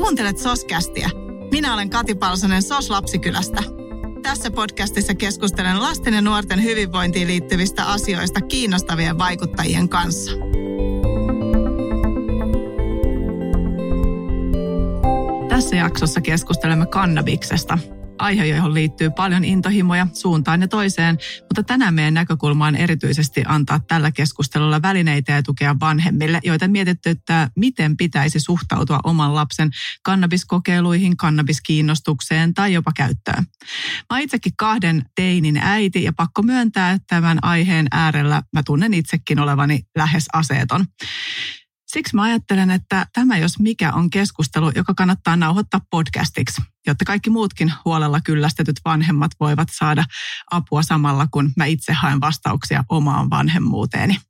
Kuuntelet Soskästiä. Minä olen Kati Palsonen Sos Lapsikylästä. Tässä podcastissa keskustelen lasten ja nuorten hyvinvointiin liittyvistä asioista kiinnostavien vaikuttajien kanssa. Tässä jaksossa keskustelemme kannabiksesta – aihe, johon liittyy paljon intohimoja suuntaan ja toiseen, mutta tänään meidän näkökulma on erityisesti antaa tällä keskustelulla välineitä ja tukea vanhemmille, joita mietitty, että miten pitäisi suhtautua oman lapsen kannabiskokeiluihin, kannabiskiinnostukseen tai jopa käyttöön. Mä itsekin kahden teinin äiti ja pakko myöntää, että tämän aiheen äärellä mä tunnen itsekin olevani lähes aseeton. Siksi mä ajattelen, että tämä jos mikä on keskustelu, joka kannattaa nauhoittaa podcastiksi, jotta kaikki muutkin huolella kyllästetyt vanhemmat voivat saada apua samalla, kun mä itse haen vastauksia omaan vanhemmuuteeni.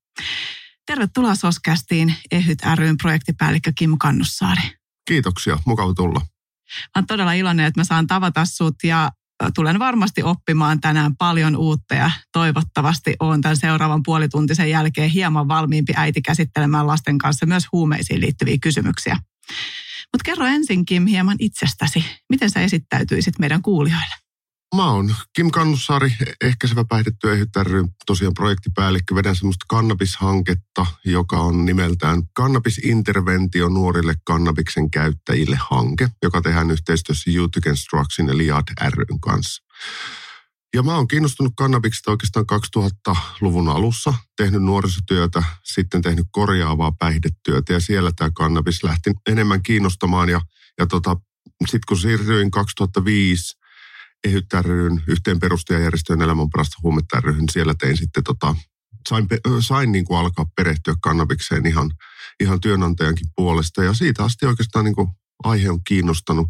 Tervetuloa Soskästiin Ehyt ryn projektipäällikkö Kim Kannussaari. Kiitoksia, mukava tulla. Mä oon todella iloinen, että mä saan tavata sut ja tulen varmasti oppimaan tänään paljon uutta ja toivottavasti olen tämän seuraavan puolituntisen jälkeen hieman valmiimpi äiti käsittelemään lasten kanssa myös huumeisiin liittyviä kysymyksiä. Mutta kerro ensinkin hieman itsestäsi. Miten sä esittäytyisit meidän kuulijoille? Mä oon Kim Kannussaari, ehkäisevä päihdetyö ry, tosiaan projektipäällikkö. Vedän semmoista kannabishanketta, joka on nimeltään Kannabisinterventio nuorille kannabiksen käyttäjille hanke, joka tehdään yhteistyössä Youth Against ja Liad ryn kanssa. Ja mä oon kiinnostunut kannabiksesta oikeastaan 2000-luvun alussa, tehnyt nuorisotyötä, sitten tehnyt korjaavaa päihdetyötä ja siellä tämä kannabis lähti enemmän kiinnostamaan ja, ja tota, sitten kun siirryin 2005 Ehyt ryn, yhteen perustajajärjestöön elämän parasta huumetta ryhyn, siellä tein sitten tota, sain, sain niin kuin alkaa perehtyä kannabikseen ihan, ihan työnantajankin puolesta ja siitä asti oikeastaan niin kuin aihe on kiinnostanut.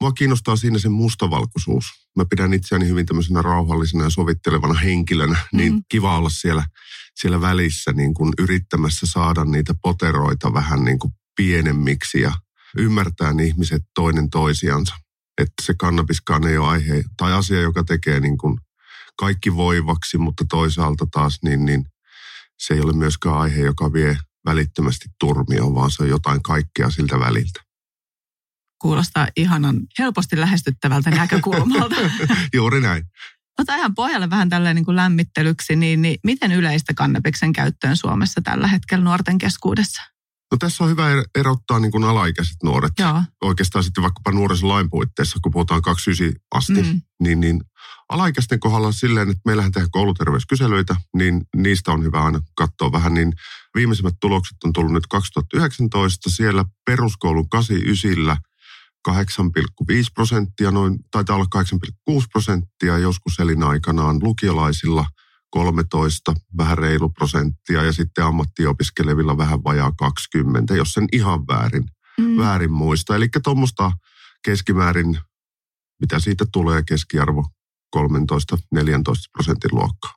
Mua kiinnostaa siinä se mustavalkoisuus. Mä pidän itseäni hyvin tämmöisenä rauhallisena ja sovittelevana henkilönä, mm-hmm. niin kiva olla siellä, siellä välissä niin kuin yrittämässä saada niitä poteroita vähän niin kuin pienemmiksi ja ymmärtää ihmiset toinen toisiansa että se kannabiskaan ei ole aihe tai asia, joka tekee niin kuin kaikki voivaksi, mutta toisaalta taas niin, niin se ei ole myöskään aihe, joka vie välittömästi turmioon, vaan se on jotain kaikkea siltä väliltä. Kuulostaa ihanan helposti lähestyttävältä näkökulmalta. Juuri näin. Ota ihan pohjalle vähän tälleen niin kuin lämmittelyksi, niin, niin miten yleistä kannabiksen käyttöön Suomessa tällä hetkellä nuorten keskuudessa? No tässä on hyvä er-, erottaa niin kuin alaikäiset nuoret. Joo. Oikeastaan sitten vaikkapa nuorisolain puitteissa, kun puhutaan 29 asti, mm. niin, niin alaikäisten kohdalla silleen, että meillähän tehdään kouluterveyskyselyitä, niin niistä on hyvä aina katsoa vähän. Niin viimeisimmät tulokset on tullut nyt 2019. Siellä peruskoulun 89 8,5 prosenttia, noin, taitaa olla 8,6 prosenttia joskus elinaikanaan lukiolaisilla – 13, vähän reilu prosenttia ja sitten ammattiopiskelevilla vähän vajaa 20, jos sen ihan väärin, mm. väärin muista. Eli tuommoista keskimäärin, mitä siitä tulee keskiarvo 13-14 prosentin luokkaa.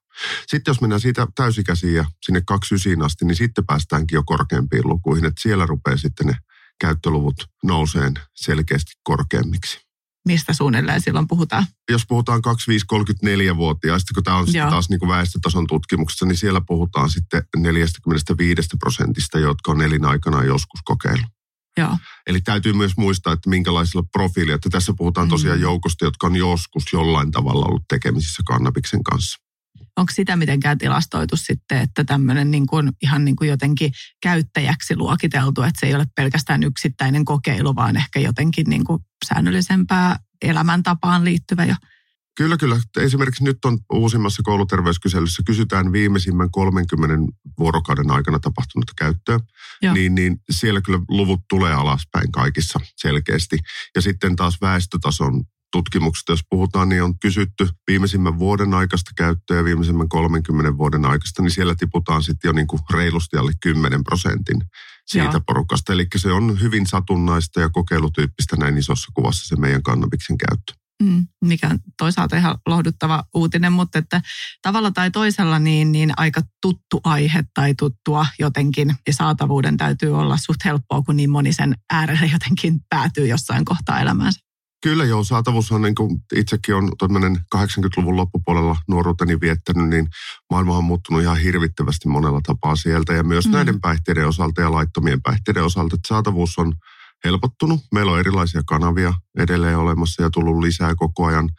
Sitten jos mennään siitä täysikäisiin ja sinne 29 asti, niin sitten päästäänkin jo korkeampiin lukuihin, että siellä rupeaa sitten ne käyttöluvut nouseen selkeästi korkeammiksi mistä suunnilleen silloin puhutaan? Jos puhutaan 25-34-vuotiaista, kun tämä on sitten taas niin kuin väestötason tutkimuksessa, niin siellä puhutaan sitten 45 prosentista, jotka on elinaikana joskus kokeillut. Joo. Eli täytyy myös muistaa, että minkälaisilla profiililla, että tässä puhutaan tosiaan mm. joukosta, jotka on joskus jollain tavalla ollut tekemisissä kannabiksen kanssa. Onko sitä mitenkään tilastoitu sitten, että tämmöinen niin kuin, ihan niin kuin jotenkin käyttäjäksi luokiteltu, että se ei ole pelkästään yksittäinen kokeilu, vaan ehkä jotenkin niin kuin säännöllisempää elämäntapaan liittyvä jo? Kyllä, kyllä. Esimerkiksi nyt on uusimmassa kouluterveyskyselyssä kysytään viimeisimmän 30 vuorokauden aikana tapahtunutta käyttöä. Niin, niin siellä kyllä luvut tulee alaspäin kaikissa selkeästi. Ja sitten taas väestötason tutkimuksista, jos puhutaan, niin on kysytty viimeisimmän vuoden aikaista käyttöä ja viimeisimmän 30 vuoden aikaista, niin siellä tiputaan sitten jo niin kuin reilusti alle 10 prosentin siitä Joo. porukasta. Eli se on hyvin satunnaista ja kokeilutyyppistä näin isossa kuvassa se meidän kannabiksen käyttö. Mm, mikä on toisaalta ihan lohduttava uutinen, mutta että tavalla tai toisella niin, niin aika tuttu aihe tai tuttua jotenkin ja saatavuuden täytyy olla suht helppoa, kun niin moni sen äärelle jotenkin päätyy jossain kohtaa elämäänsä. Kyllä joo, saatavuus on niin kuin itsekin on 80-luvun loppupuolella nuoruuteni viettänyt, niin maailma on muuttunut ihan hirvittävästi monella tapaa sieltä ja myös mm. näiden päihteiden osalta ja laittomien päihteiden osalta, että saatavuus on helpottunut. Meillä on erilaisia kanavia edelleen olemassa ja tullut lisää koko ajan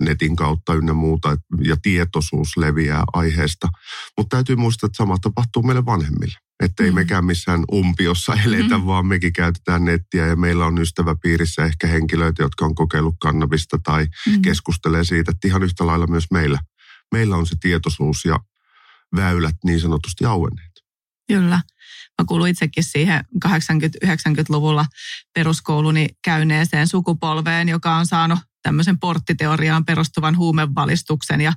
netin kautta ynnä muuta, ja tietoisuus leviää aiheesta. Mutta täytyy muistaa, että sama tapahtuu meille vanhemmille. Että ei mm. mekään missään umpiossa eletä, mm. vaan mekin käytetään nettiä ja meillä on ystäväpiirissä ehkä henkilöitä, jotka on kokeillut kannabista tai mm. keskustelee siitä, että ihan yhtä lailla myös meillä. Meillä on se tietoisuus ja väylät niin sanotusti auenneet. Kyllä. Mä kuulun itsekin siihen 80-90-luvulla peruskouluni käyneeseen sukupolveen, joka on saanut tämmöisen porttiteoriaan perustuvan huumevalistuksen ja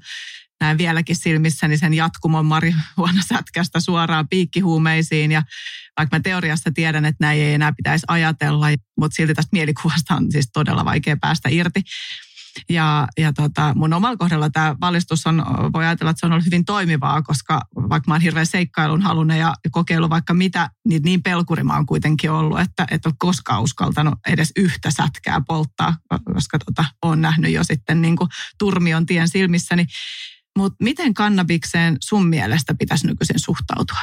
näen vieläkin silmissäni sen jatkumon marihuonasätkästä suoraan piikkihuumeisiin. Ja vaikka mä teoriassa tiedän, että näin ei enää pitäisi ajatella, mutta silti tästä mielikuvasta on siis todella vaikea päästä irti. Ja, ja tota, mun omalla kohdalla tämä valistus on, voi ajatella, että se on ollut hyvin toimivaa, koska vaikka mä oon hirveän seikkailun halunnut ja kokeilu vaikka mitä, niin niin pelkuri mä oon kuitenkin ollut, että et ole koskaan uskaltanut edes yhtä sätkää polttaa, koska tota, oon nähnyt jo sitten niin kuin turmion tien silmissäni. Mutta miten kannabikseen sun mielestä pitäisi nykyisin suhtautua?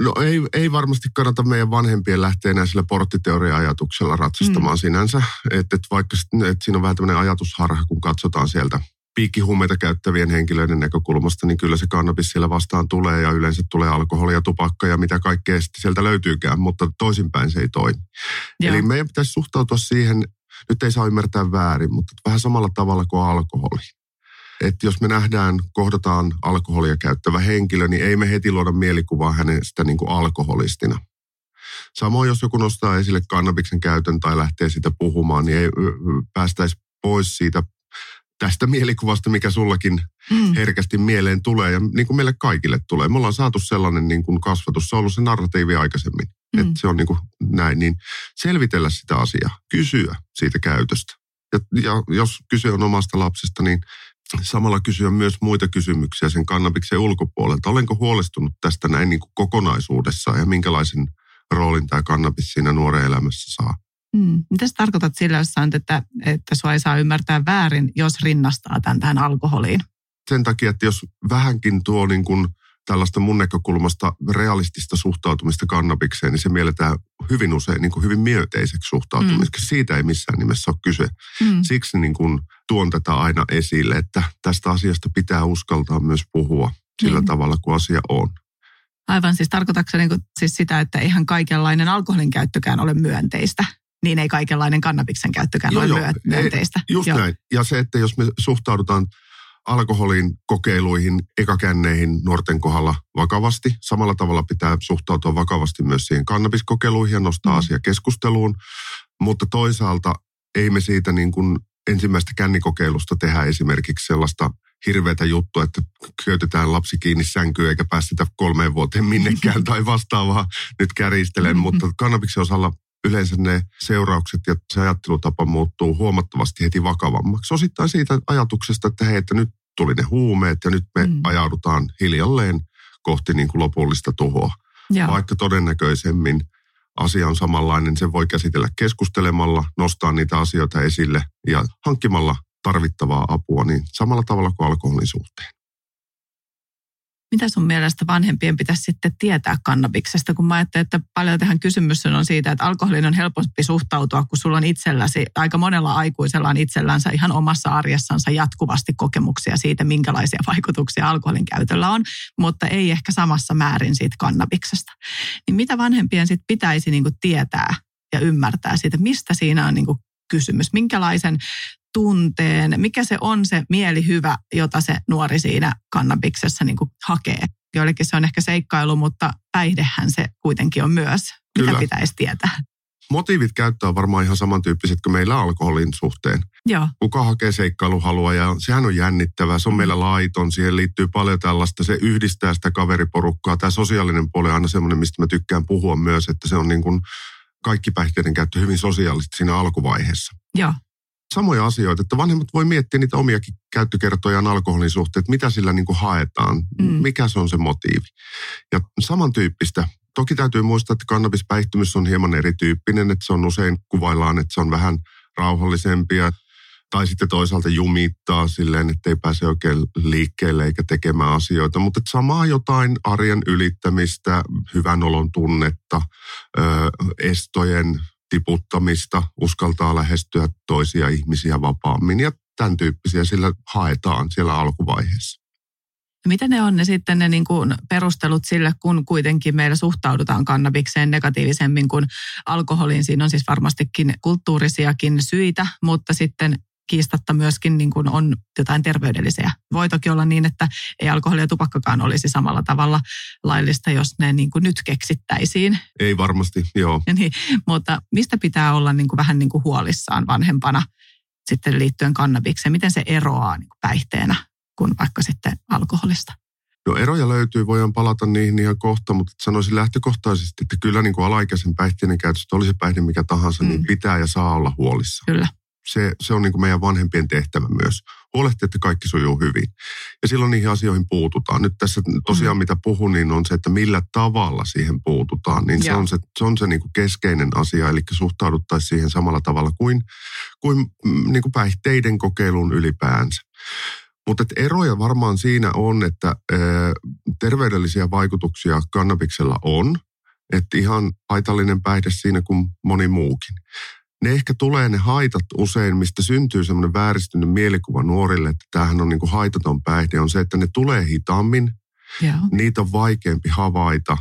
No ei, ei varmasti kannata meidän vanhempien lähteä enää sillä porttiteoria-ajatuksella ratsastamaan mm. sinänsä. Että et vaikka et siinä on vähän tämmöinen ajatusharha, kun katsotaan sieltä piikkihuumeita käyttävien henkilöiden näkökulmasta, niin kyllä se kannabis siellä vastaan tulee ja yleensä tulee alkoholia, tupakka ja mitä kaikkea sieltä löytyykään, mutta toisinpäin se ei toimi. Joo. Eli meidän pitäisi suhtautua siihen, nyt ei saa ymmärtää väärin, mutta vähän samalla tavalla kuin alkoholi että jos me nähdään, kohdataan alkoholia käyttävä henkilö, niin ei me heti luoda mielikuvaa hänestä niin kuin alkoholistina. Samoin jos joku nostaa esille kannabiksen käytön tai lähtee sitä puhumaan, niin ei päästäisi pois siitä tästä mielikuvasta, mikä sullakin mm. herkästi mieleen tulee ja niin kuin meille kaikille tulee. Me ollaan saatu sellainen niin kuin kasvatus, se on ollut se narratiivi aikaisemmin, mm. että se on niin kuin näin, niin selvitellä sitä asiaa, kysyä siitä käytöstä. Ja, ja jos kyse on omasta lapsesta, niin samalla kysyä myös muita kysymyksiä sen kannabiksen ulkopuolelta. Olenko huolestunut tästä näin niin kuin kokonaisuudessaan ja minkälaisen roolin tämä kannabis siinä nuoren elämässä saa? Mm. Mitä sä tarkoitat sillä, jos sanot, että, että sua ei saa ymmärtää väärin, jos rinnastaa tämän tähän alkoholiin? Sen takia, että jos vähänkin tuo niin kuin tällaista mun näkökulmasta realistista suhtautumista kannabikseen, niin se mielletään hyvin usein niin kuin hyvin myönteiseksi suhtautumiseksi. Mm. Siitä ei missään nimessä ole kyse. Mm. Siksi niin kuin tuon tätä aina esille, että tästä asiasta pitää uskaltaa myös puhua sillä mm. tavalla kuin asia on. Aivan, siis tarkoitatko niin kuin, siis sitä, että eihän kaikenlainen alkoholin käyttökään ole myönteistä? Niin ei kaikenlainen kannabiksen käyttökään joo, ole joo, myönteistä. Ei, just joo. näin. Ja se, että jos me suhtaudutaan alkoholin kokeiluihin, ekakänneihin nuorten kohdalla vakavasti. Samalla tavalla pitää suhtautua vakavasti myös siihen kannabiskokeiluihin ja nostaa mm. asia keskusteluun. Mutta toisaalta ei me siitä niin kuin ensimmäistä kännikokeilusta tehdä esimerkiksi sellaista hirveätä juttua, että köytetään lapsi kiinni sänkyyn eikä päästetä kolmeen vuoteen minnekään tai vastaavaa nyt käristelen, mm-hmm. mutta kannabiksen osalla yleensä ne seuraukset ja se ajattelutapa muuttuu huomattavasti heti vakavammaksi. Osittain siitä ajatuksesta, että hei, että nyt tuli ne huumeet ja nyt me mm. ajaudutaan hiljalleen kohti niin kuin lopullista tuhoa. Ja. Vaikka todennäköisemmin asia on samanlainen, se voi käsitellä keskustelemalla, nostaa niitä asioita esille ja hankkimalla tarvittavaa apua niin samalla tavalla kuin alkoholin suhteen. Mitä sun mielestä vanhempien pitäisi sitten tietää kannabiksesta, kun mä ajattelen, että paljon tähän kysymys on siitä, että alkoholin on helpompi suhtautua, kun sulla on itselläsi, aika monella aikuisella on itsellänsä ihan omassa arjessansa jatkuvasti kokemuksia siitä, minkälaisia vaikutuksia alkoholin käytöllä on, mutta ei ehkä samassa määrin siitä kannabiksesta. Niin mitä vanhempien sitten pitäisi niin tietää ja ymmärtää siitä, mistä siinä on niin kysymys, minkälaisen tunteen, mikä se on se mielihyvä, jota se nuori siinä kannabiksessa niin kuin hakee. Joillekin se on ehkä seikkailu, mutta päihdehän se kuitenkin on myös. Mitä Kyllä. pitäisi tietää? Motiivit käyttää on varmaan ihan samantyyppiset kuin meillä alkoholin suhteen. Joo. Kuka hakee seikkailuhalua ja sehän on jännittävää. Se on meillä laiton, siihen liittyy paljon tällaista. Se yhdistää sitä kaveriporukkaa. Tämä sosiaalinen puoli on aina semmoinen, mistä mä tykkään puhua myös, että se on niin kuin kaikki päihteiden käyttö hyvin sosiaalisesti siinä alkuvaiheessa. Joo samoja asioita, että vanhemmat voi miettiä niitä omiakin käyttökertojaan alkoholin suhteen, että mitä sillä niin kuin haetaan, mm. mikä se on se motiivi. Ja samantyyppistä, toki täytyy muistaa, että kannabispäihtymys on hieman erityyppinen, että se on usein kuvaillaan, että se on vähän rauhallisempia, tai sitten toisaalta jumittaa silleen, että ei pääse oikein liikkeelle eikä tekemään asioita. Mutta samaa jotain arjen ylittämistä, hyvän olon tunnetta, ö, estojen tiputtamista, uskaltaa lähestyä toisia ihmisiä vapaammin ja tämän tyyppisiä sillä haetaan siellä alkuvaiheessa. Mitä ne on ne sitten ne niin kuin perustelut sille, kun kuitenkin meillä suhtaudutaan kannabikseen negatiivisemmin kuin alkoholiin? Siinä on siis varmastikin kulttuurisiakin syitä, mutta sitten kiistatta myöskin niin kuin on jotain terveydellisiä. Voi toki olla niin, että ei alkoholi ja tupakkakaan olisi samalla tavalla laillista, jos ne niin kuin nyt keksittäisiin. Ei varmasti, joo. Niin, mutta mistä pitää olla niin kuin vähän niin kuin huolissaan vanhempana sitten liittyen kannabikseen? Miten se eroaa niin kuin päihteenä kuin vaikka sitten alkoholista? No eroja löytyy, voidaan palata niihin ihan kohta, mutta sanoisin lähtökohtaisesti, että kyllä niin kuin alaikäisen päihteiden käytöstä, oli se päihde mikä tahansa, niin mm. niin pitää ja saa olla huolissa. Kyllä se, se on niin kuin meidän vanhempien tehtävä myös. Huolehtia, että kaikki sujuu hyvin. Ja silloin niihin asioihin puututaan. Nyt tässä tosiaan mm. mitä puhun, niin on se, että millä tavalla siihen puututaan. Niin se on se, se, on se niin kuin keskeinen asia, eli suhtauduttaisiin siihen samalla tavalla kuin, kuin, mm, niin kuin päihteiden kokeiluun ylipäänsä. Mutta eroja varmaan siinä on, että ää, terveydellisiä vaikutuksia kannabiksella on. Että ihan haitallinen päihde siinä kuin moni muukin ne ehkä tulee ne haitat usein, mistä syntyy semmoinen vääristynyt mielikuva nuorille, että tämähän on niin kuin haitaton päihde, on se, että ne tulee hitaammin. Joo. Niitä on vaikeampi havaita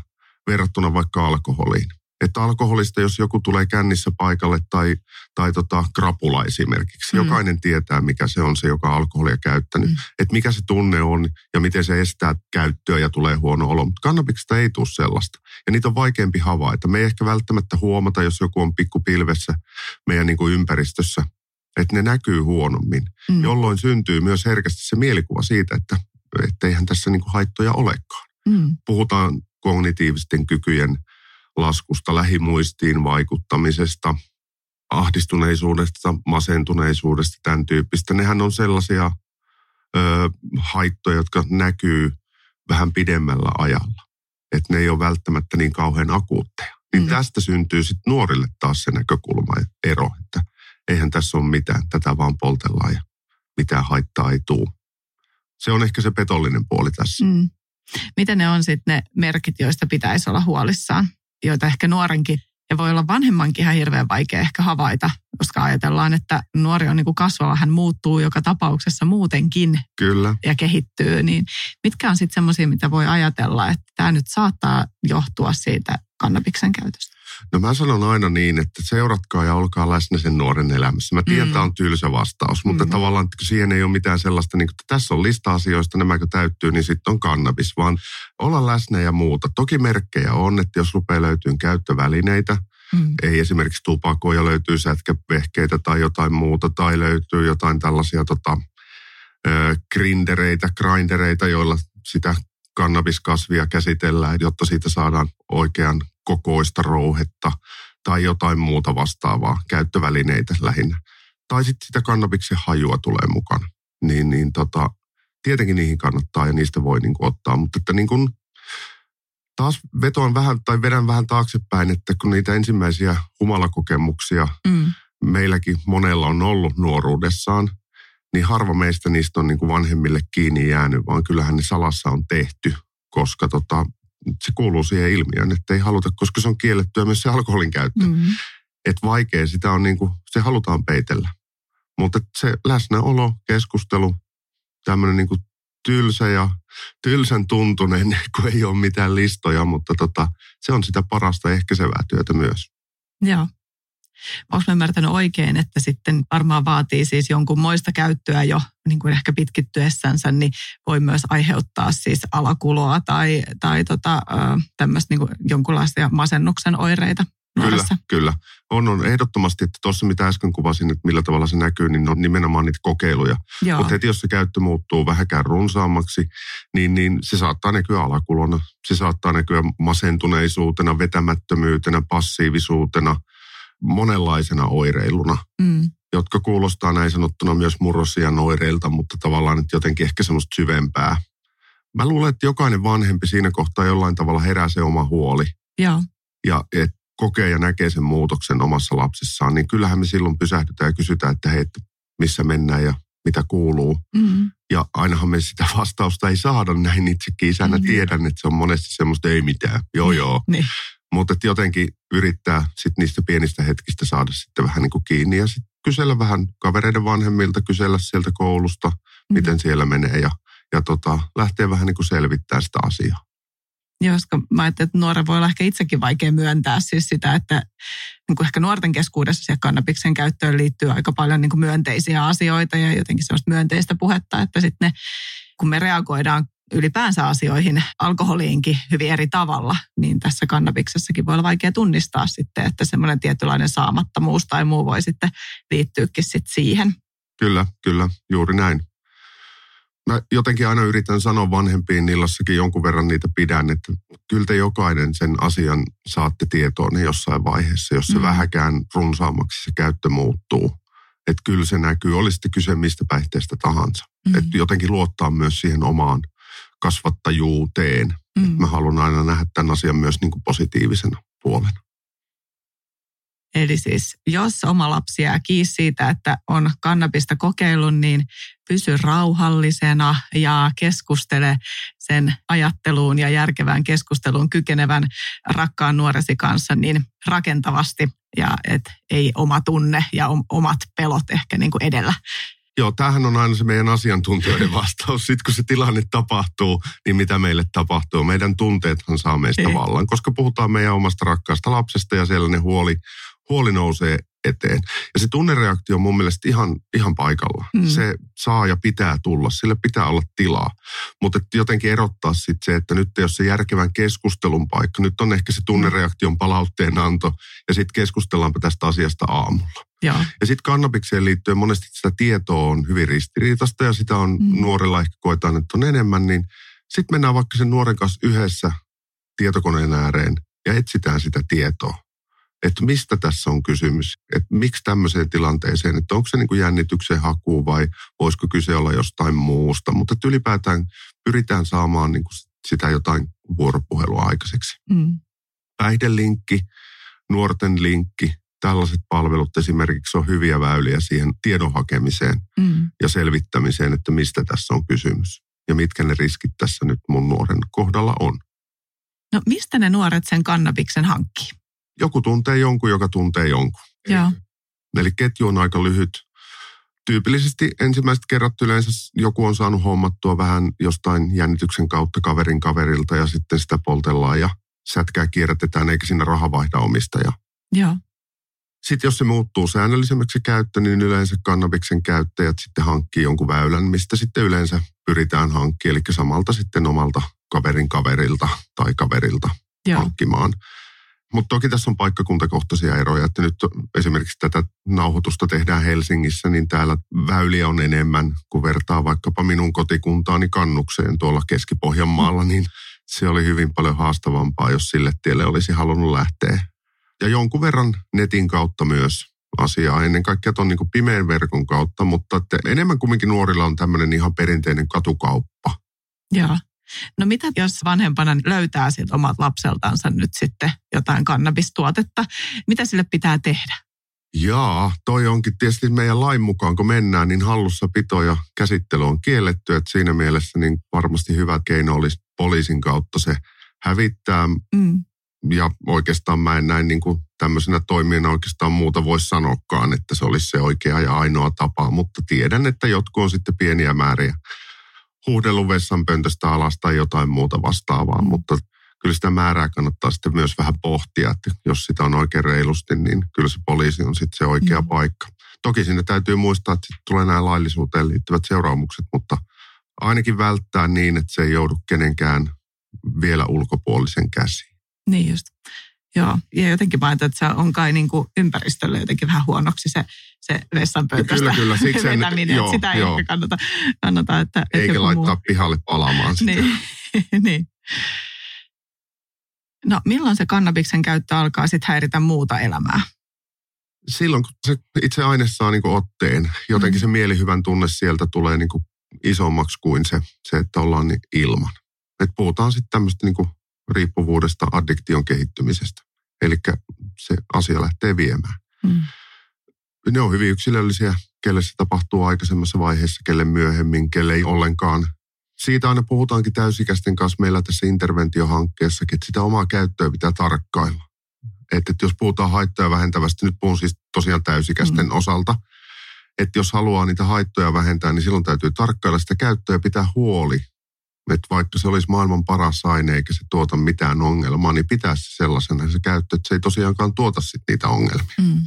verrattuna vaikka alkoholiin. Että alkoholista, jos joku tulee kännissä paikalle tai, tai tota, krapula esimerkiksi, mm. jokainen tietää, mikä se on se, joka alkoholia käyttänyt. Mm. Että mikä se tunne on ja miten se estää käyttöä ja tulee huono olo. Mutta kannabiksesta ei tule sellaista. Ja niitä on vaikeampi havaita. Me ei ehkä välttämättä huomata, jos joku on pikkupilvessä meidän niin kuin ympäristössä, että ne näkyy huonommin. Mm. Jolloin syntyy myös herkästi se mielikuva siitä, että eihän tässä niin kuin haittoja olekaan. Mm. Puhutaan kognitiivisten kykyjen laskusta, lähimuistiin vaikuttamisesta, ahdistuneisuudesta, masentuneisuudesta, tämän tyyppistä. Nehän on sellaisia ö, haittoja, jotka näkyy vähän pidemmällä ajalla. Että ne ei ole välttämättä niin kauhean akuutteja. Niin mm. tästä syntyy sitten nuorille taas se näkökulma ja ero, että eihän tässä ole mitään, tätä vaan poltellaan ja mitään haittaa ei tule. Se on ehkä se petollinen puoli tässä. Mm. Mitä ne on sitten ne merkit, joista pitäisi olla huolissaan? Joita ehkä nuorenkin ja voi olla vanhemmankin ihan hirveän vaikea ehkä havaita, koska ajatellaan, että nuori on niin kuin kasvava, hän muuttuu joka tapauksessa muutenkin Kyllä. ja kehittyy. Niin mitkä on sitten semmoisia, mitä voi ajatella, että tämä nyt saattaa johtua siitä kannabiksen käytöstä? No mä sanon aina niin, että seuratkaa ja olkaa läsnä sen nuoren elämässä. Mä tiedän, mm. tämä on tylsä vastaus, mutta mm. tavallaan että siihen ei ole mitään sellaista, niin että tässä on lista asioista, nämäkö täyttyy, niin sitten on kannabis, vaan olla läsnä ja muuta. Toki merkkejä on, että jos rupeaa löytyy käyttövälineitä, Mm. Ei esimerkiksi tupakoja, löytyy sätkävehkeitä tai jotain muuta, tai löytyy jotain tällaisia tota, ö, grindereitä, grindereita, joilla sitä kannabiskasvia käsitellään, jotta siitä saadaan oikean kokoista rouhetta tai jotain muuta vastaavaa, käyttövälineitä lähinnä. Tai sitten sitä kannabiksen hajua tulee mukana. Niin, niin tota, tietenkin niihin kannattaa ja niistä voi niin kuin ottaa, mutta että niin kuin, taas vetoan vähän tai vedän vähän taaksepäin, että kun niitä ensimmäisiä humalakokemuksia mm. meilläkin monella on ollut nuoruudessaan, niin harva meistä niistä on niin kuin vanhemmille kiinni jäänyt, vaan kyllähän ne salassa on tehty, koska tota, se kuuluu siihen ilmiöön, että ei haluta, koska se on kiellettyä myös se alkoholin käyttö. Mm-hmm. Että vaikea sitä on niin kuin, se halutaan peitellä. Mutta se läsnäolo, keskustelu, tämmöinen niin kuin tylsä ja tylsän tuntunen, kun ei ole mitään listoja, mutta tota, se on sitä parasta ehkäisevää työtä myös. Joo. Onko mä ymmärtänyt oikein, että sitten varmaan vaatii siis jonkun moista käyttöä jo niin kuin ehkä pitkittyessänsä, niin voi myös aiheuttaa siis alakuloa tai, tai tota, tämmöistä niin jonkunlaisia masennuksen oireita Kyllä, kyllä. On, on ehdottomasti, että tuossa mitä äsken kuvasin, että millä tavalla se näkyy, niin on nimenomaan niitä kokeiluja. Mutta heti jos se käyttö muuttuu vähäkään runsaammaksi, niin, niin se saattaa näkyä alakulona. Se saattaa näkyä masentuneisuutena, vetämättömyytenä, passiivisuutena – monenlaisena oireiluna, mm. jotka kuulostaa näin sanottuna myös murrosian oireilta, mutta tavallaan että jotenkin ehkä semmoista syvempää. Mä luulen, että jokainen vanhempi siinä kohtaa jollain tavalla herää se oma huoli. Joo. Ja et kokee ja näkee sen muutoksen omassa lapsissaan, niin kyllähän me silloin pysähdytään ja kysytään, että hei, missä mennään ja mitä kuuluu. Mm. Ja ainahan me sitä vastausta ei saada näin itsekin isänä. Mm. Tiedän, että se on monesti semmoista ei mitään. Joo, niin. joo. Niin. Mutta jotenkin yrittää sit niistä pienistä hetkistä saada sitten vähän niin kuin kiinni ja sitten kysellä vähän kavereiden vanhemmilta, kysellä sieltä koulusta, mm. miten siellä menee ja, ja tota, lähteä vähän niin kuin selvittämään sitä asiaa. Joo, koska mä ajattelin, että nuoren voi olla ehkä itsekin vaikea myöntää siis sitä, että niin kuin ehkä nuorten keskuudessa siihen kannabiksen käyttöön liittyy aika paljon niin kuin myönteisiä asioita ja jotenkin sellaista myönteistä puhetta, että sitten ne, kun me reagoidaan ylipäänsä asioihin, alkoholiinkin hyvin eri tavalla, niin tässä kannabiksessakin voi olla vaikea tunnistaa sitten, että semmoinen tietynlainen saamattomuus tai muu voi sitten liittyykin sitten siihen. Kyllä, kyllä, juuri näin. Mä jotenkin aina yritän sanoa vanhempiin illassakin jonkun verran niitä pidän, että kyllä te jokainen sen asian saatte tietoon jossain vaiheessa, jos se mm. vähäkään runsaammaksi se käyttö muuttuu. Että kyllä se näkyy, oli sitten kyse mistä päihteestä tahansa. Mm. Että jotenkin luottaa myös siihen omaan kasvattajuuteen. Mm. Mä haluan aina nähdä tämän asian myös niin kuin positiivisena puolena. Eli siis jos oma lapsi jää kiinni siitä, että on kannabista kokeillut, niin pysy rauhallisena ja keskustele sen ajatteluun ja järkevään keskusteluun kykenevän rakkaan nuoresi kanssa niin rakentavasti ja et ei oma tunne ja omat pelot ehkä niin kuin edellä. Joo, tämähän on aina se meidän asiantuntijoiden vastaus. Sitten kun se tilanne tapahtuu, niin mitä meille tapahtuu? Meidän tunteethan saa meistä Ei. vallan, koska puhutaan meidän omasta rakkaasta lapsesta ja siellä ne huoli, huoli nousee eteen. Ja se tunnereaktio on mun mielestä ihan, ihan paikalla. Mm. Se saa ja pitää tulla, sille pitää olla tilaa. Mutta jotenkin erottaa sitten se, että nyt jos se järkevän keskustelun paikka, nyt on ehkä se tunnereaktion palautteen anto ja sitten keskustellaanpa tästä asiasta aamulla. Ja, ja sitten kannabikseen liittyen monesti sitä tietoa on hyvin ristiriitasta ja sitä on mm. nuorella ehkä koetaan, että on enemmän, niin sitten mennään vaikka sen nuoren kanssa yhdessä tietokoneen ääreen ja etsitään sitä tietoa että mistä tässä on kysymys, että miksi tämmöiseen tilanteeseen, että onko se niin kuin jännityksen haku vai voisiko kyse olla jostain muusta, mutta että ylipäätään pyritään saamaan niin kuin sitä jotain vuoropuhelua aikaiseksi. Mm. Päihdelinkki, nuorten linkki, tällaiset palvelut esimerkiksi on hyviä väyliä siihen tiedon hakemiseen mm. ja selvittämiseen, että mistä tässä on kysymys ja mitkä ne riskit tässä nyt mun nuoren kohdalla on. No mistä ne nuoret sen kannabiksen hankkii? Joku tuntee jonkun, joka tuntee jonkun. Joo. Eli ketju on aika lyhyt. Tyypillisesti ensimmäiset kerrat yleensä joku on saanut hommattua vähän jostain jännityksen kautta kaverin kaverilta ja sitten sitä poltellaan ja sätkää kierrätetään eikä siinä raha vaihda omistaja. Joo. Sitten jos se muuttuu säännöllisemmäksi käyttö, niin yleensä kannabiksen käyttäjät sitten hankkii jonkun väylän, mistä sitten yleensä pyritään hankkimaan, eli samalta sitten omalta kaverin kaverilta tai kaverilta Joo. hankkimaan. Mutta toki tässä on paikkakuntakohtaisia eroja, että nyt esimerkiksi tätä nauhoitusta tehdään Helsingissä, niin täällä väyliä on enemmän, kun vertaa vaikkapa minun kotikuntaani Kannukseen tuolla Keski-Pohjanmaalla, niin se oli hyvin paljon haastavampaa, jos sille tielle olisi halunnut lähteä. Ja jonkun verran netin kautta myös asiaa, ennen kaikkea tuon niin pimeän verkon kautta, mutta että enemmän kumminkin nuorilla on tämmöinen ihan perinteinen katukauppa. Joo. No mitä jos vanhempana löytää sieltä omat lapseltansa nyt sitten jotain kannabistuotetta? Mitä sille pitää tehdä? Jaa, toi onkin tietysti meidän lain mukaan, kun mennään, niin hallussapito ja käsittely on kielletty, että siinä mielessä niin varmasti hyvä keino olisi poliisin kautta se hävittää. Mm. Ja oikeastaan mä en näin niin kuin tämmöisenä toimijana oikeastaan muuta voisi sanoakaan, että se olisi se oikea ja ainoa tapa, mutta tiedän, että jotkut on sitten pieniä määriä huudellut vessanpöntöstä alas tai jotain muuta vastaavaa, mutta kyllä sitä määrää kannattaa sitten myös vähän pohtia, että jos sitä on oikein reilusti, niin kyllä se poliisi on sitten se oikea mm. paikka. Toki sinne täytyy muistaa, että tulee nämä laillisuuteen liittyvät seuraamukset, mutta ainakin välttää niin, että se ei joudu kenenkään vielä ulkopuolisen käsiin. Niin just. Joo, ja jotenkin mä että se on kai niin kuin ympäristölle jotenkin vähän huonoksi se, se vessanpöntöstä kyllä, kyllä, siksi en, vetäminen, joo, sitä ei joo. kannata, kannata. Että, Eikä laittaa muu. pihalle palaamaan sitä. niin, niin. No milloin se kannabiksen käyttö alkaa sitten häiritä muuta elämää? Silloin kun se itse aine saa niin otteen, jotenkin mm. se mielihyvän tunne sieltä tulee niin kuin isommaksi kuin se, se, että ollaan niin ilman. Et puhutaan sitten tämmöistä niin riippuvuudesta addiktion kehittymisestä. Eli se asia lähtee viemään. Mm. Ne on hyvin yksilöllisiä, kelle se tapahtuu aikaisemmassa vaiheessa, kelle myöhemmin, kelle ei ollenkaan. siitä aina puhutaankin täysikäisten kanssa meillä tässä interventiohankkeessakin, että sitä omaa käyttöä pitää tarkkailla. Että, että jos puhutaan haittoja vähentävästi, nyt puhun siis tosiaan täysikäisten mm. osalta, että jos haluaa niitä haittoja vähentää, niin silloin täytyy tarkkailla sitä käyttöä ja pitää huoli. Että vaikka se olisi maailman paras aine eikä se tuota mitään ongelmaa, niin pitää se sellaisena se käyttö, että se ei tosiaankaan tuota sit niitä ongelmia. Mm.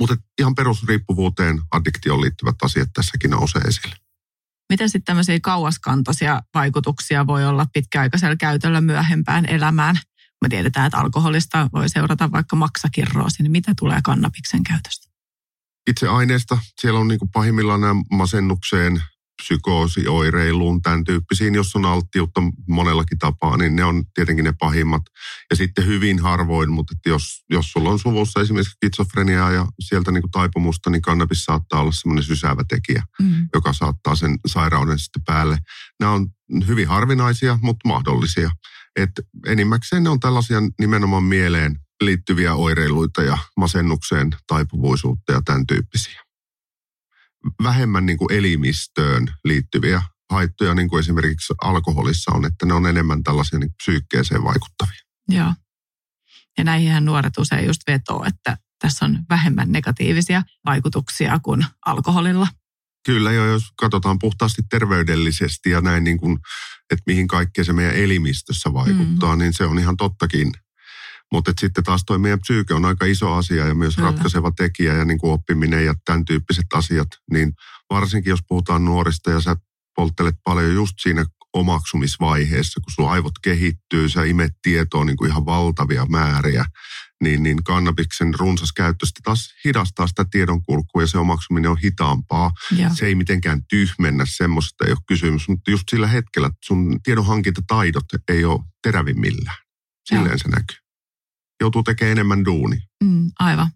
Mutta ihan perusriippuvuuteen, addiktioon liittyvät asiat tässäkin nousee esille. Miten sitten tämmöisiä kauaskantoisia vaikutuksia voi olla pitkäaikaisella käytöllä myöhempään elämään? Me tiedetään, että alkoholista voi seurata vaikka maksakirroosi, niin mitä tulee kannabiksen käytöstä? Itse aineesta siellä on niin kuin pahimmillaan nämä masennukseen, psykoosioireiluun, tämän tyyppisiin, jos on alttiutta monellakin tapaa, niin ne on tietenkin ne pahimmat. Ja sitten hyvin harvoin, mutta että jos, jos sulla on suvussa esimerkiksi skitsofreniaa ja sieltä niin kuin taipumusta, niin kannabis saattaa olla semmoinen sysäävä tekijä, mm. joka saattaa sen sairauden sitten päälle. Nämä on hyvin harvinaisia, mutta mahdollisia. Et enimmäkseen ne on tällaisia nimenomaan mieleen liittyviä oireiluita ja masennukseen taipuvuisuutta ja tämän tyyppisiä vähemmän niin kuin elimistöön liittyviä haittoja, niin kuin esimerkiksi alkoholissa on, että ne on enemmän tällaisia niin psyykkeeseen vaikuttavia. Joo. Ja näihinhän nuoret usein just vetoo, että tässä on vähemmän negatiivisia vaikutuksia kuin alkoholilla. Kyllä, ja jos katsotaan puhtaasti terveydellisesti ja näin, niin kuin, että mihin kaikkea se meidän elimistössä vaikuttaa, mm. niin se on ihan tottakin – mutta sitten taas toi meidän psyyke on aika iso asia ja myös Kyllä. ratkaiseva tekijä ja niin kuin oppiminen ja tämän tyyppiset asiat. Niin varsinkin jos puhutaan nuorista ja sä polttelet paljon just siinä omaksumisvaiheessa, kun sun aivot kehittyy, sä imet tietoa niin kuin ihan valtavia määriä, niin, niin kannabiksen runsas käyttö sitten taas hidastaa sitä tiedonkulkua ja se omaksuminen on hitaampaa. Ja. Se ei mitenkään tyhmennä semmoista, ei ole kysymys, mutta just sillä hetkellä sun tiedonhankintataidot ei ole terävimmillään. Silleen ja. se näkyy joutuu tekemään enemmän duuni. Mm, aivan.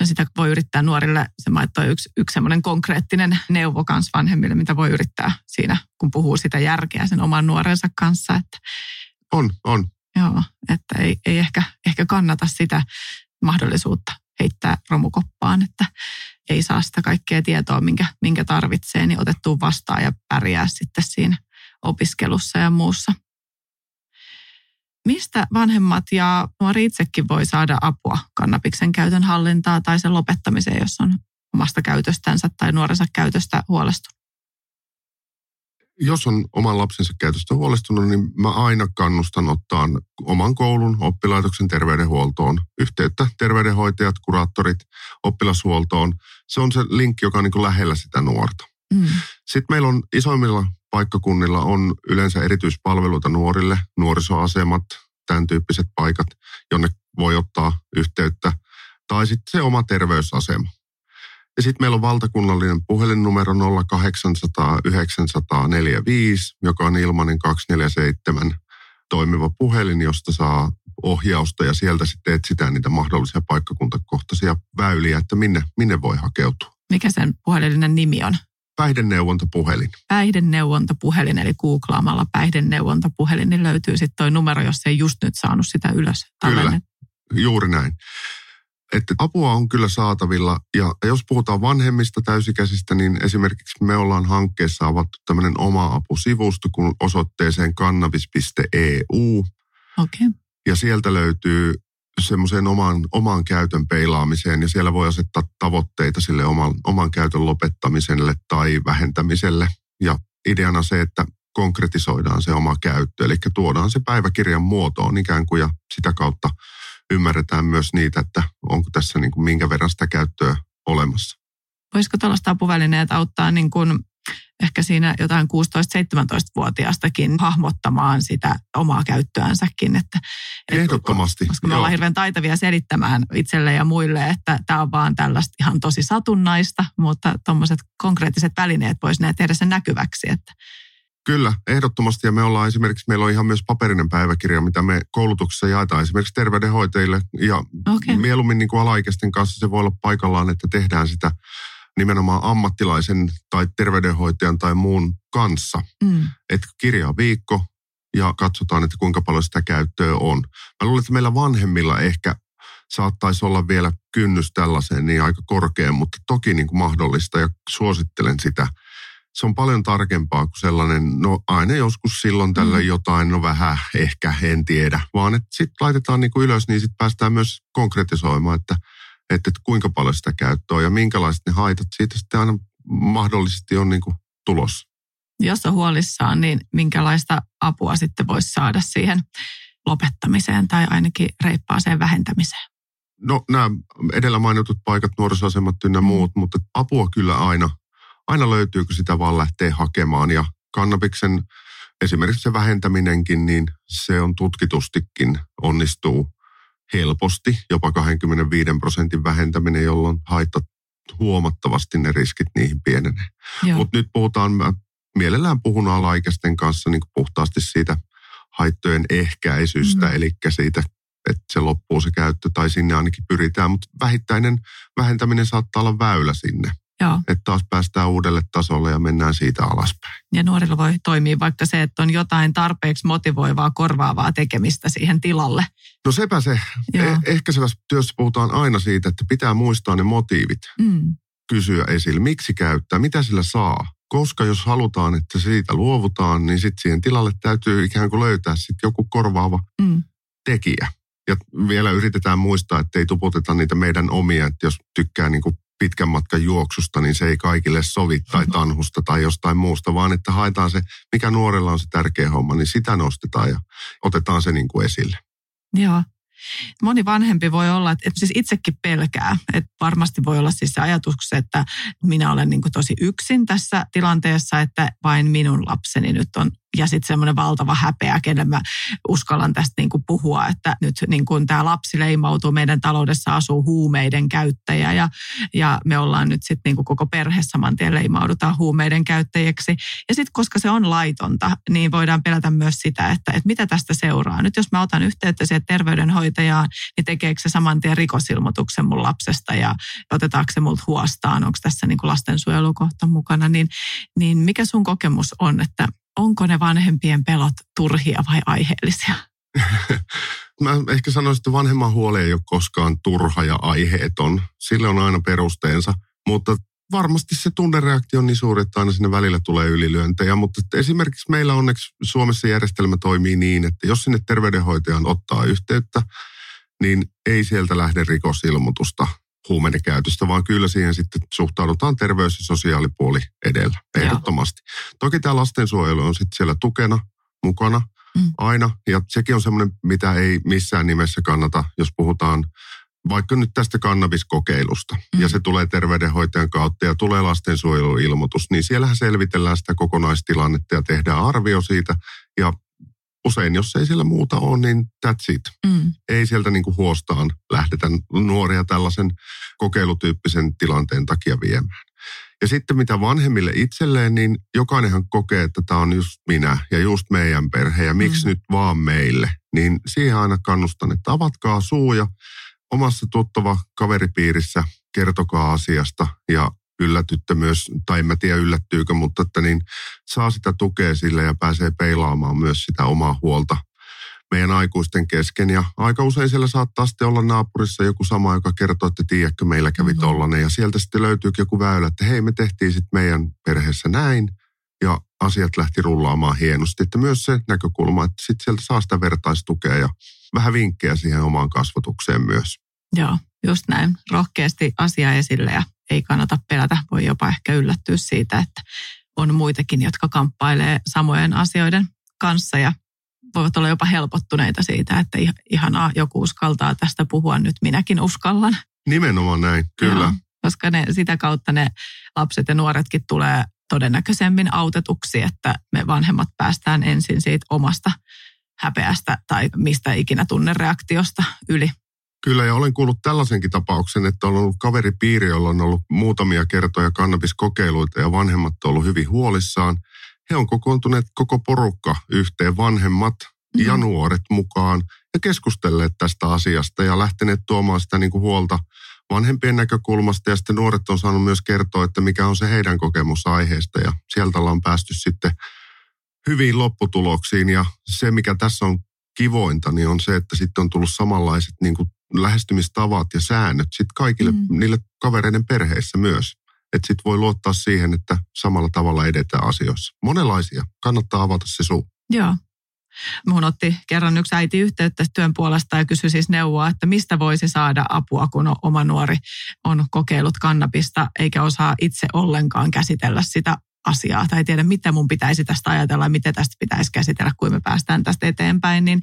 Ja sitä voi yrittää nuorille, se maittoi yksi, yksi semmoinen konkreettinen neuvo kans vanhemmille, mitä voi yrittää siinä, kun puhuu sitä järkeä sen oman nuorensa kanssa. Että, on, on. Joo, että ei, ei ehkä, ehkä kannata sitä mahdollisuutta heittää romukoppaan, että ei saa sitä kaikkea tietoa, minkä, minkä tarvitsee, niin otettua vastaan ja pärjää sitten siinä opiskelussa ja muussa. Mistä vanhemmat ja nuori itsekin voi saada apua kannabiksen käytön hallintaa tai sen lopettamiseen, jos on omasta käytöstänsä tai nuorensa käytöstä huolestunut? Jos on oman lapsensa käytöstä huolestunut, niin mä aina kannustan ottaa oman koulun, oppilaitoksen terveydenhuoltoon yhteyttä. Terveydenhoitajat, kuraattorit, oppilashuoltoon. Se on se linkki, joka on niin lähellä sitä nuorta. Mm. Sitten meillä on isoimmilla paikkakunnilla on yleensä erityispalveluita nuorille, nuorisoasemat, tämän tyyppiset paikat, jonne voi ottaa yhteyttä, tai sitten se oma terveysasema. Ja sitten meillä on valtakunnallinen puhelinnumero 0800 945, joka on ilmainen 247 toimiva puhelin, josta saa ohjausta ja sieltä sitten etsitään niitä mahdollisia paikkakuntakohtaisia väyliä, että minne, minne voi hakeutua. Mikä sen puhelinninen nimi on? Päihdeneuvontapuhelin. Päihdeneuvontapuhelin, eli googlaamalla päihdeneuvontapuhelin, niin löytyy sitten tuo numero, jos ei just nyt saanut sitä ylös. Kyllä, juuri näin. Että apua on kyllä saatavilla ja jos puhutaan vanhemmista täysikäisistä, niin esimerkiksi me ollaan hankkeessa avattu tämmöinen oma apusivusto kun osoitteeseen kannabis.eu. Okay. Ja sieltä löytyy semmoiseen oman, oman käytön peilaamiseen ja siellä voi asettaa tavoitteita sille oman, oman käytön lopettamiselle tai vähentämiselle. Ja ideana se, että konkretisoidaan se oma käyttö, eli tuodaan se päiväkirjan muotoon ikään kuin ja sitä kautta ymmärretään myös niitä, että onko tässä niin kuin minkä verran sitä käyttöä olemassa. Voisiko tällaista apuvälineet auttaa niin kuin ehkä siinä jotain 16-17-vuotiaastakin hahmottamaan sitä omaa käyttöänsäkin. Että, Ehdottomasti. Koska, koska me ollaan hirveän taitavia selittämään itselle ja muille, että tämä on vaan tällaista ihan tosi satunnaista, mutta tuommoiset konkreettiset välineet voisivat tehdä sen näkyväksi. Että Kyllä, ehdottomasti. Ja me ollaan esimerkiksi, meillä on ihan myös paperinen päiväkirja, mitä me koulutuksessa jaetaan esimerkiksi terveydenhoitajille. Ja okay. mieluummin niin kuin alaikäisten kanssa se voi olla paikallaan, että tehdään sitä nimenomaan ammattilaisen tai terveydenhoitajan tai muun kanssa. Mm. Että kirjaa viikko ja katsotaan, että kuinka paljon sitä käyttöä on. Mä luulen, että meillä vanhemmilla ehkä saattaisi olla vielä kynnys tällaiseen niin aika korkea, mutta toki niin kuin mahdollista ja suosittelen sitä, se on paljon tarkempaa kuin sellainen, no aina joskus silloin tällä mm. jotain, no vähän, ehkä, en tiedä. Vaan että sitten laitetaan niin kuin ylös, niin sitten päästään myös konkretisoimaan, että, että, että kuinka paljon sitä käyttöä ja minkälaiset ne haitat siitä sitten aina mahdollisesti on niin kuin tulossa. Jos on huolissaan, niin minkälaista apua sitten voisi saada siihen lopettamiseen tai ainakin reippaaseen vähentämiseen? No nämä edellä mainitut paikat, nuorisoasemat ynnä mm. muut, mutta apua kyllä aina, aina löytyy, kun sitä vaan lähtee hakemaan. Ja kannabiksen esimerkiksi se vähentäminenkin, niin se on tutkitustikin onnistuu helposti, jopa 25 prosentin vähentäminen, jolloin haittat huomattavasti ne riskit niihin pienenee. Mutta nyt puhutaan, mä mielellään puhun alaikäisten kanssa niin puhtaasti siitä haittojen ehkäisystä, mm. eli siitä, että se loppuu se käyttö tai sinne ainakin pyritään, mutta vähittäinen vähentäminen saattaa olla väylä sinne. Taas päästään uudelle tasolle ja mennään siitä alaspäin. Ja nuorilla voi toimia vaikka se, että on jotain tarpeeksi motivoivaa, korvaavaa tekemistä siihen tilalle. No sepä se. Eh- ehkäisevässä työssä puhutaan aina siitä, että pitää muistaa ne motiivit. Mm. Kysyä esille, miksi käyttää, mitä sillä saa. Koska jos halutaan, että siitä luovutaan, niin sitten siihen tilalle täytyy ikään kuin löytää sitten joku korvaava mm. tekijä. Ja vielä yritetään muistaa, että ei tuputeta niitä meidän omia, että jos tykkää niin kuin pitkän matkan juoksusta, niin se ei kaikille sovi tai mm-hmm. tanhusta tai jostain muusta, vaan että haetaan se, mikä nuorella on se tärkeä homma, niin sitä nostetaan ja otetaan se niin kuin esille. Joo. Moni vanhempi voi olla, että, että siis itsekin pelkää, että varmasti voi olla siis se ajatus, että minä olen niin kuin tosi yksin tässä tilanteessa, että vain minun lapseni nyt on ja sitten semmoinen valtava häpeä, kelle mä uskallan tästä niin kuin puhua, että nyt niin kuin tämä lapsi leimautuu, meidän taloudessa asuu huumeiden käyttäjä ja, ja me ollaan nyt sitten niin koko perhe saman tien leimaudutaan huumeiden käyttäjäksi. Ja sitten koska se on laitonta, niin voidaan pelätä myös sitä, että, että mitä tästä seuraa. Nyt jos mä otan yhteyttä siihen terveydenhoitajaan, niin tekeekö se saman tien rikosilmoituksen mun lapsesta ja otetaanko se multa huostaan, onko tässä niin kuin lastensuojelukohta mukana, niin, niin mikä sun kokemus on, että onko ne vanhempien pelot turhia vai aiheellisia? Mä ehkä sanoisin, että vanhemman huoli ei ole koskaan turha ja aiheeton. Sille on aina perusteensa, mutta varmasti se tunnereaktio on niin suuri, että aina sinne välillä tulee ylilyöntejä. Mutta esimerkiksi meillä onneksi Suomessa järjestelmä toimii niin, että jos sinne terveydenhoitajan ottaa yhteyttä, niin ei sieltä lähde rikosilmoitusta huumeiden käytöstä, vaan kyllä siihen sitten suhtaudutaan terveys- ja sosiaalipuoli edellä, ehdottomasti. Joo. Toki tämä lastensuojelu on sitten siellä tukena, mukana mm. aina, ja sekin on semmoinen, mitä ei missään nimessä kannata, jos puhutaan vaikka nyt tästä kannabiskokeilusta, mm. ja se tulee terveydenhoitajan kautta ja tulee lastensuojeluilmoitus, niin siellähän selvitellään sitä kokonaistilannetta ja tehdään arvio siitä, ja usein, jos ei siellä muuta ole, niin that's it. Mm. Ei sieltä niin kuin huostaan lähdetä nuoria tällaisen kokeilutyyppisen tilanteen takia viemään. Ja sitten mitä vanhemmille itselleen, niin jokainenhan kokee, että tämä on just minä ja just meidän perhe ja miksi mm. nyt vaan meille. Niin siihen aina kannustan, että avatkaa suu ja omassa tuttava kaveripiirissä kertokaa asiasta ja yllätytte myös, tai en mä tiedä yllättyykö, mutta että niin saa sitä tukea sille ja pääsee peilaamaan myös sitä omaa huolta meidän aikuisten kesken. Ja aika usein siellä saattaa sitten olla naapurissa joku sama, joka kertoo, että tiedätkö, meillä kävi mm-hmm. tollanen. Ja sieltä sitten löytyy joku väylä, että hei, me tehtiin sitten meidän perheessä näin. Ja asiat lähti rullaamaan hienosti. Että myös se näkökulma, että sitten sieltä saa sitä vertaistukea ja vähän vinkkejä siihen omaan kasvatukseen myös. Joo, just näin. Rohkeasti asia esille ja ei kannata pelätä. Voi jopa ehkä yllättyä siitä, että on muitakin, jotka kamppailee samojen asioiden kanssa ja voivat olla jopa helpottuneita siitä, että ihanaa, joku uskaltaa tästä puhua, nyt minäkin uskallan. Nimenomaan näin, kyllä. Joo, koska ne, sitä kautta ne lapset ja nuoretkin tulee todennäköisemmin autetuksi, että me vanhemmat päästään ensin siitä omasta häpeästä tai mistä ikinä tunnereaktiosta yli. Kyllä, ja olen kuullut tällaisenkin tapauksen, että on ollut kaveripiiri, jolla on ollut muutamia kertoja kannabiskokeiluita ja vanhemmat on ollut hyvin huolissaan. He on kokoontuneet koko porukka yhteen, vanhemmat mm. ja nuoret mukaan ja keskustelleet tästä asiasta ja lähteneet tuomaan sitä niin kuin huolta vanhempien näkökulmasta ja sitten nuoret on saanut myös kertoa, että mikä on se heidän kokemus aiheesta ja sieltä ollaan päästy sitten hyviin lopputuloksiin ja se mikä tässä on kivointa, niin on se, että sitten on tullut samanlaiset niin kuin lähestymistavat ja säännöt sitten kaikille mm. niille kavereiden perheissä myös. Että sit voi luottaa siihen, että samalla tavalla edetään asioissa. Monenlaisia. Kannattaa avata se suu. Joo. Mun otti kerran yksi äiti yhteyttä työn puolesta ja kysyi siis neuvoa, että mistä voisi saada apua, kun oma nuori on kokeillut kannabista eikä osaa itse ollenkaan käsitellä sitä asiaa tai tiedä, mitä mun pitäisi tästä ajatella ja mitä tästä pitäisi käsitellä, kun me päästään tästä eteenpäin, niin,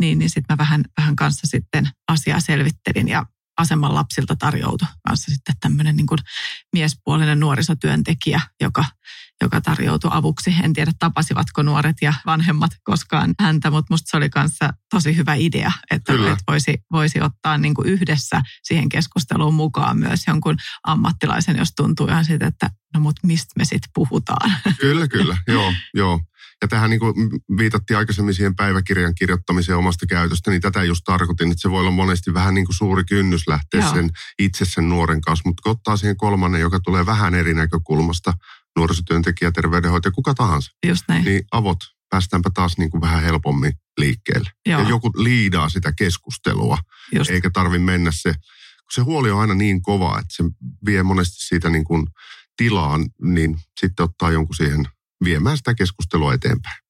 niin, niin sitten mä vähän, vähän kanssa sitten asiaa selvittelin ja aseman lapsilta tarjoutui kanssa sitten tämmöinen niin miespuolinen nuorisotyöntekijä, joka, joka tarjoutui avuksi. En tiedä, tapasivatko nuoret ja vanhemmat koskaan häntä, mutta musta se oli kanssa tosi hyvä idea, että, että voisi, voisi ottaa niin kuin yhdessä siihen keskusteluun mukaan myös jonkun ammattilaisen, jos tuntuu ihan siitä, että no mutta mistä me sitten puhutaan. Kyllä, kyllä, joo, joo. Ja tähän niin kuin viitattiin aikaisemmin siihen päiväkirjan kirjoittamiseen omasta käytöstä, niin tätä just tarkoitin, että se voi olla monesti vähän niin kuin suuri kynnys lähteä Joo. sen itse sen nuoren kanssa, mutta kun ottaa siihen kolmannen, joka tulee vähän eri näkökulmasta, nuorisotyöntekijä, terveydenhoitaja, kuka tahansa, just näin. niin avot päästäänpä taas niin kuin vähän helpommin liikkeelle. Joo. Ja joku liidaa sitä keskustelua, just. eikä tarvi mennä se, kun se huoli on aina niin kova, että se vie monesti siitä niin kuin tilaan, niin sitten ottaa jonkun siihen viemään sitä keskustelua eteenpäin.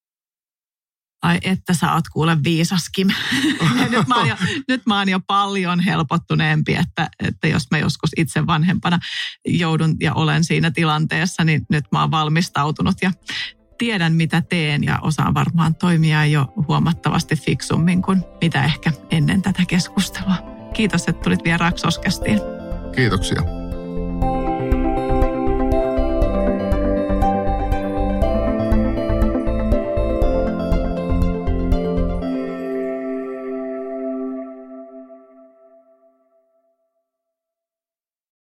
Ai että sä oot kuule viisaskin. nyt, mä jo, nyt mä oon jo paljon helpottuneempi, että, että jos mä joskus itse vanhempana joudun ja olen siinä tilanteessa, niin nyt mä oon valmistautunut ja tiedän mitä teen ja osaan varmaan toimia jo huomattavasti fiksummin kuin mitä ehkä ennen tätä keskustelua. Kiitos, että tulit vieraaksi Oskastiin. Kiitoksia.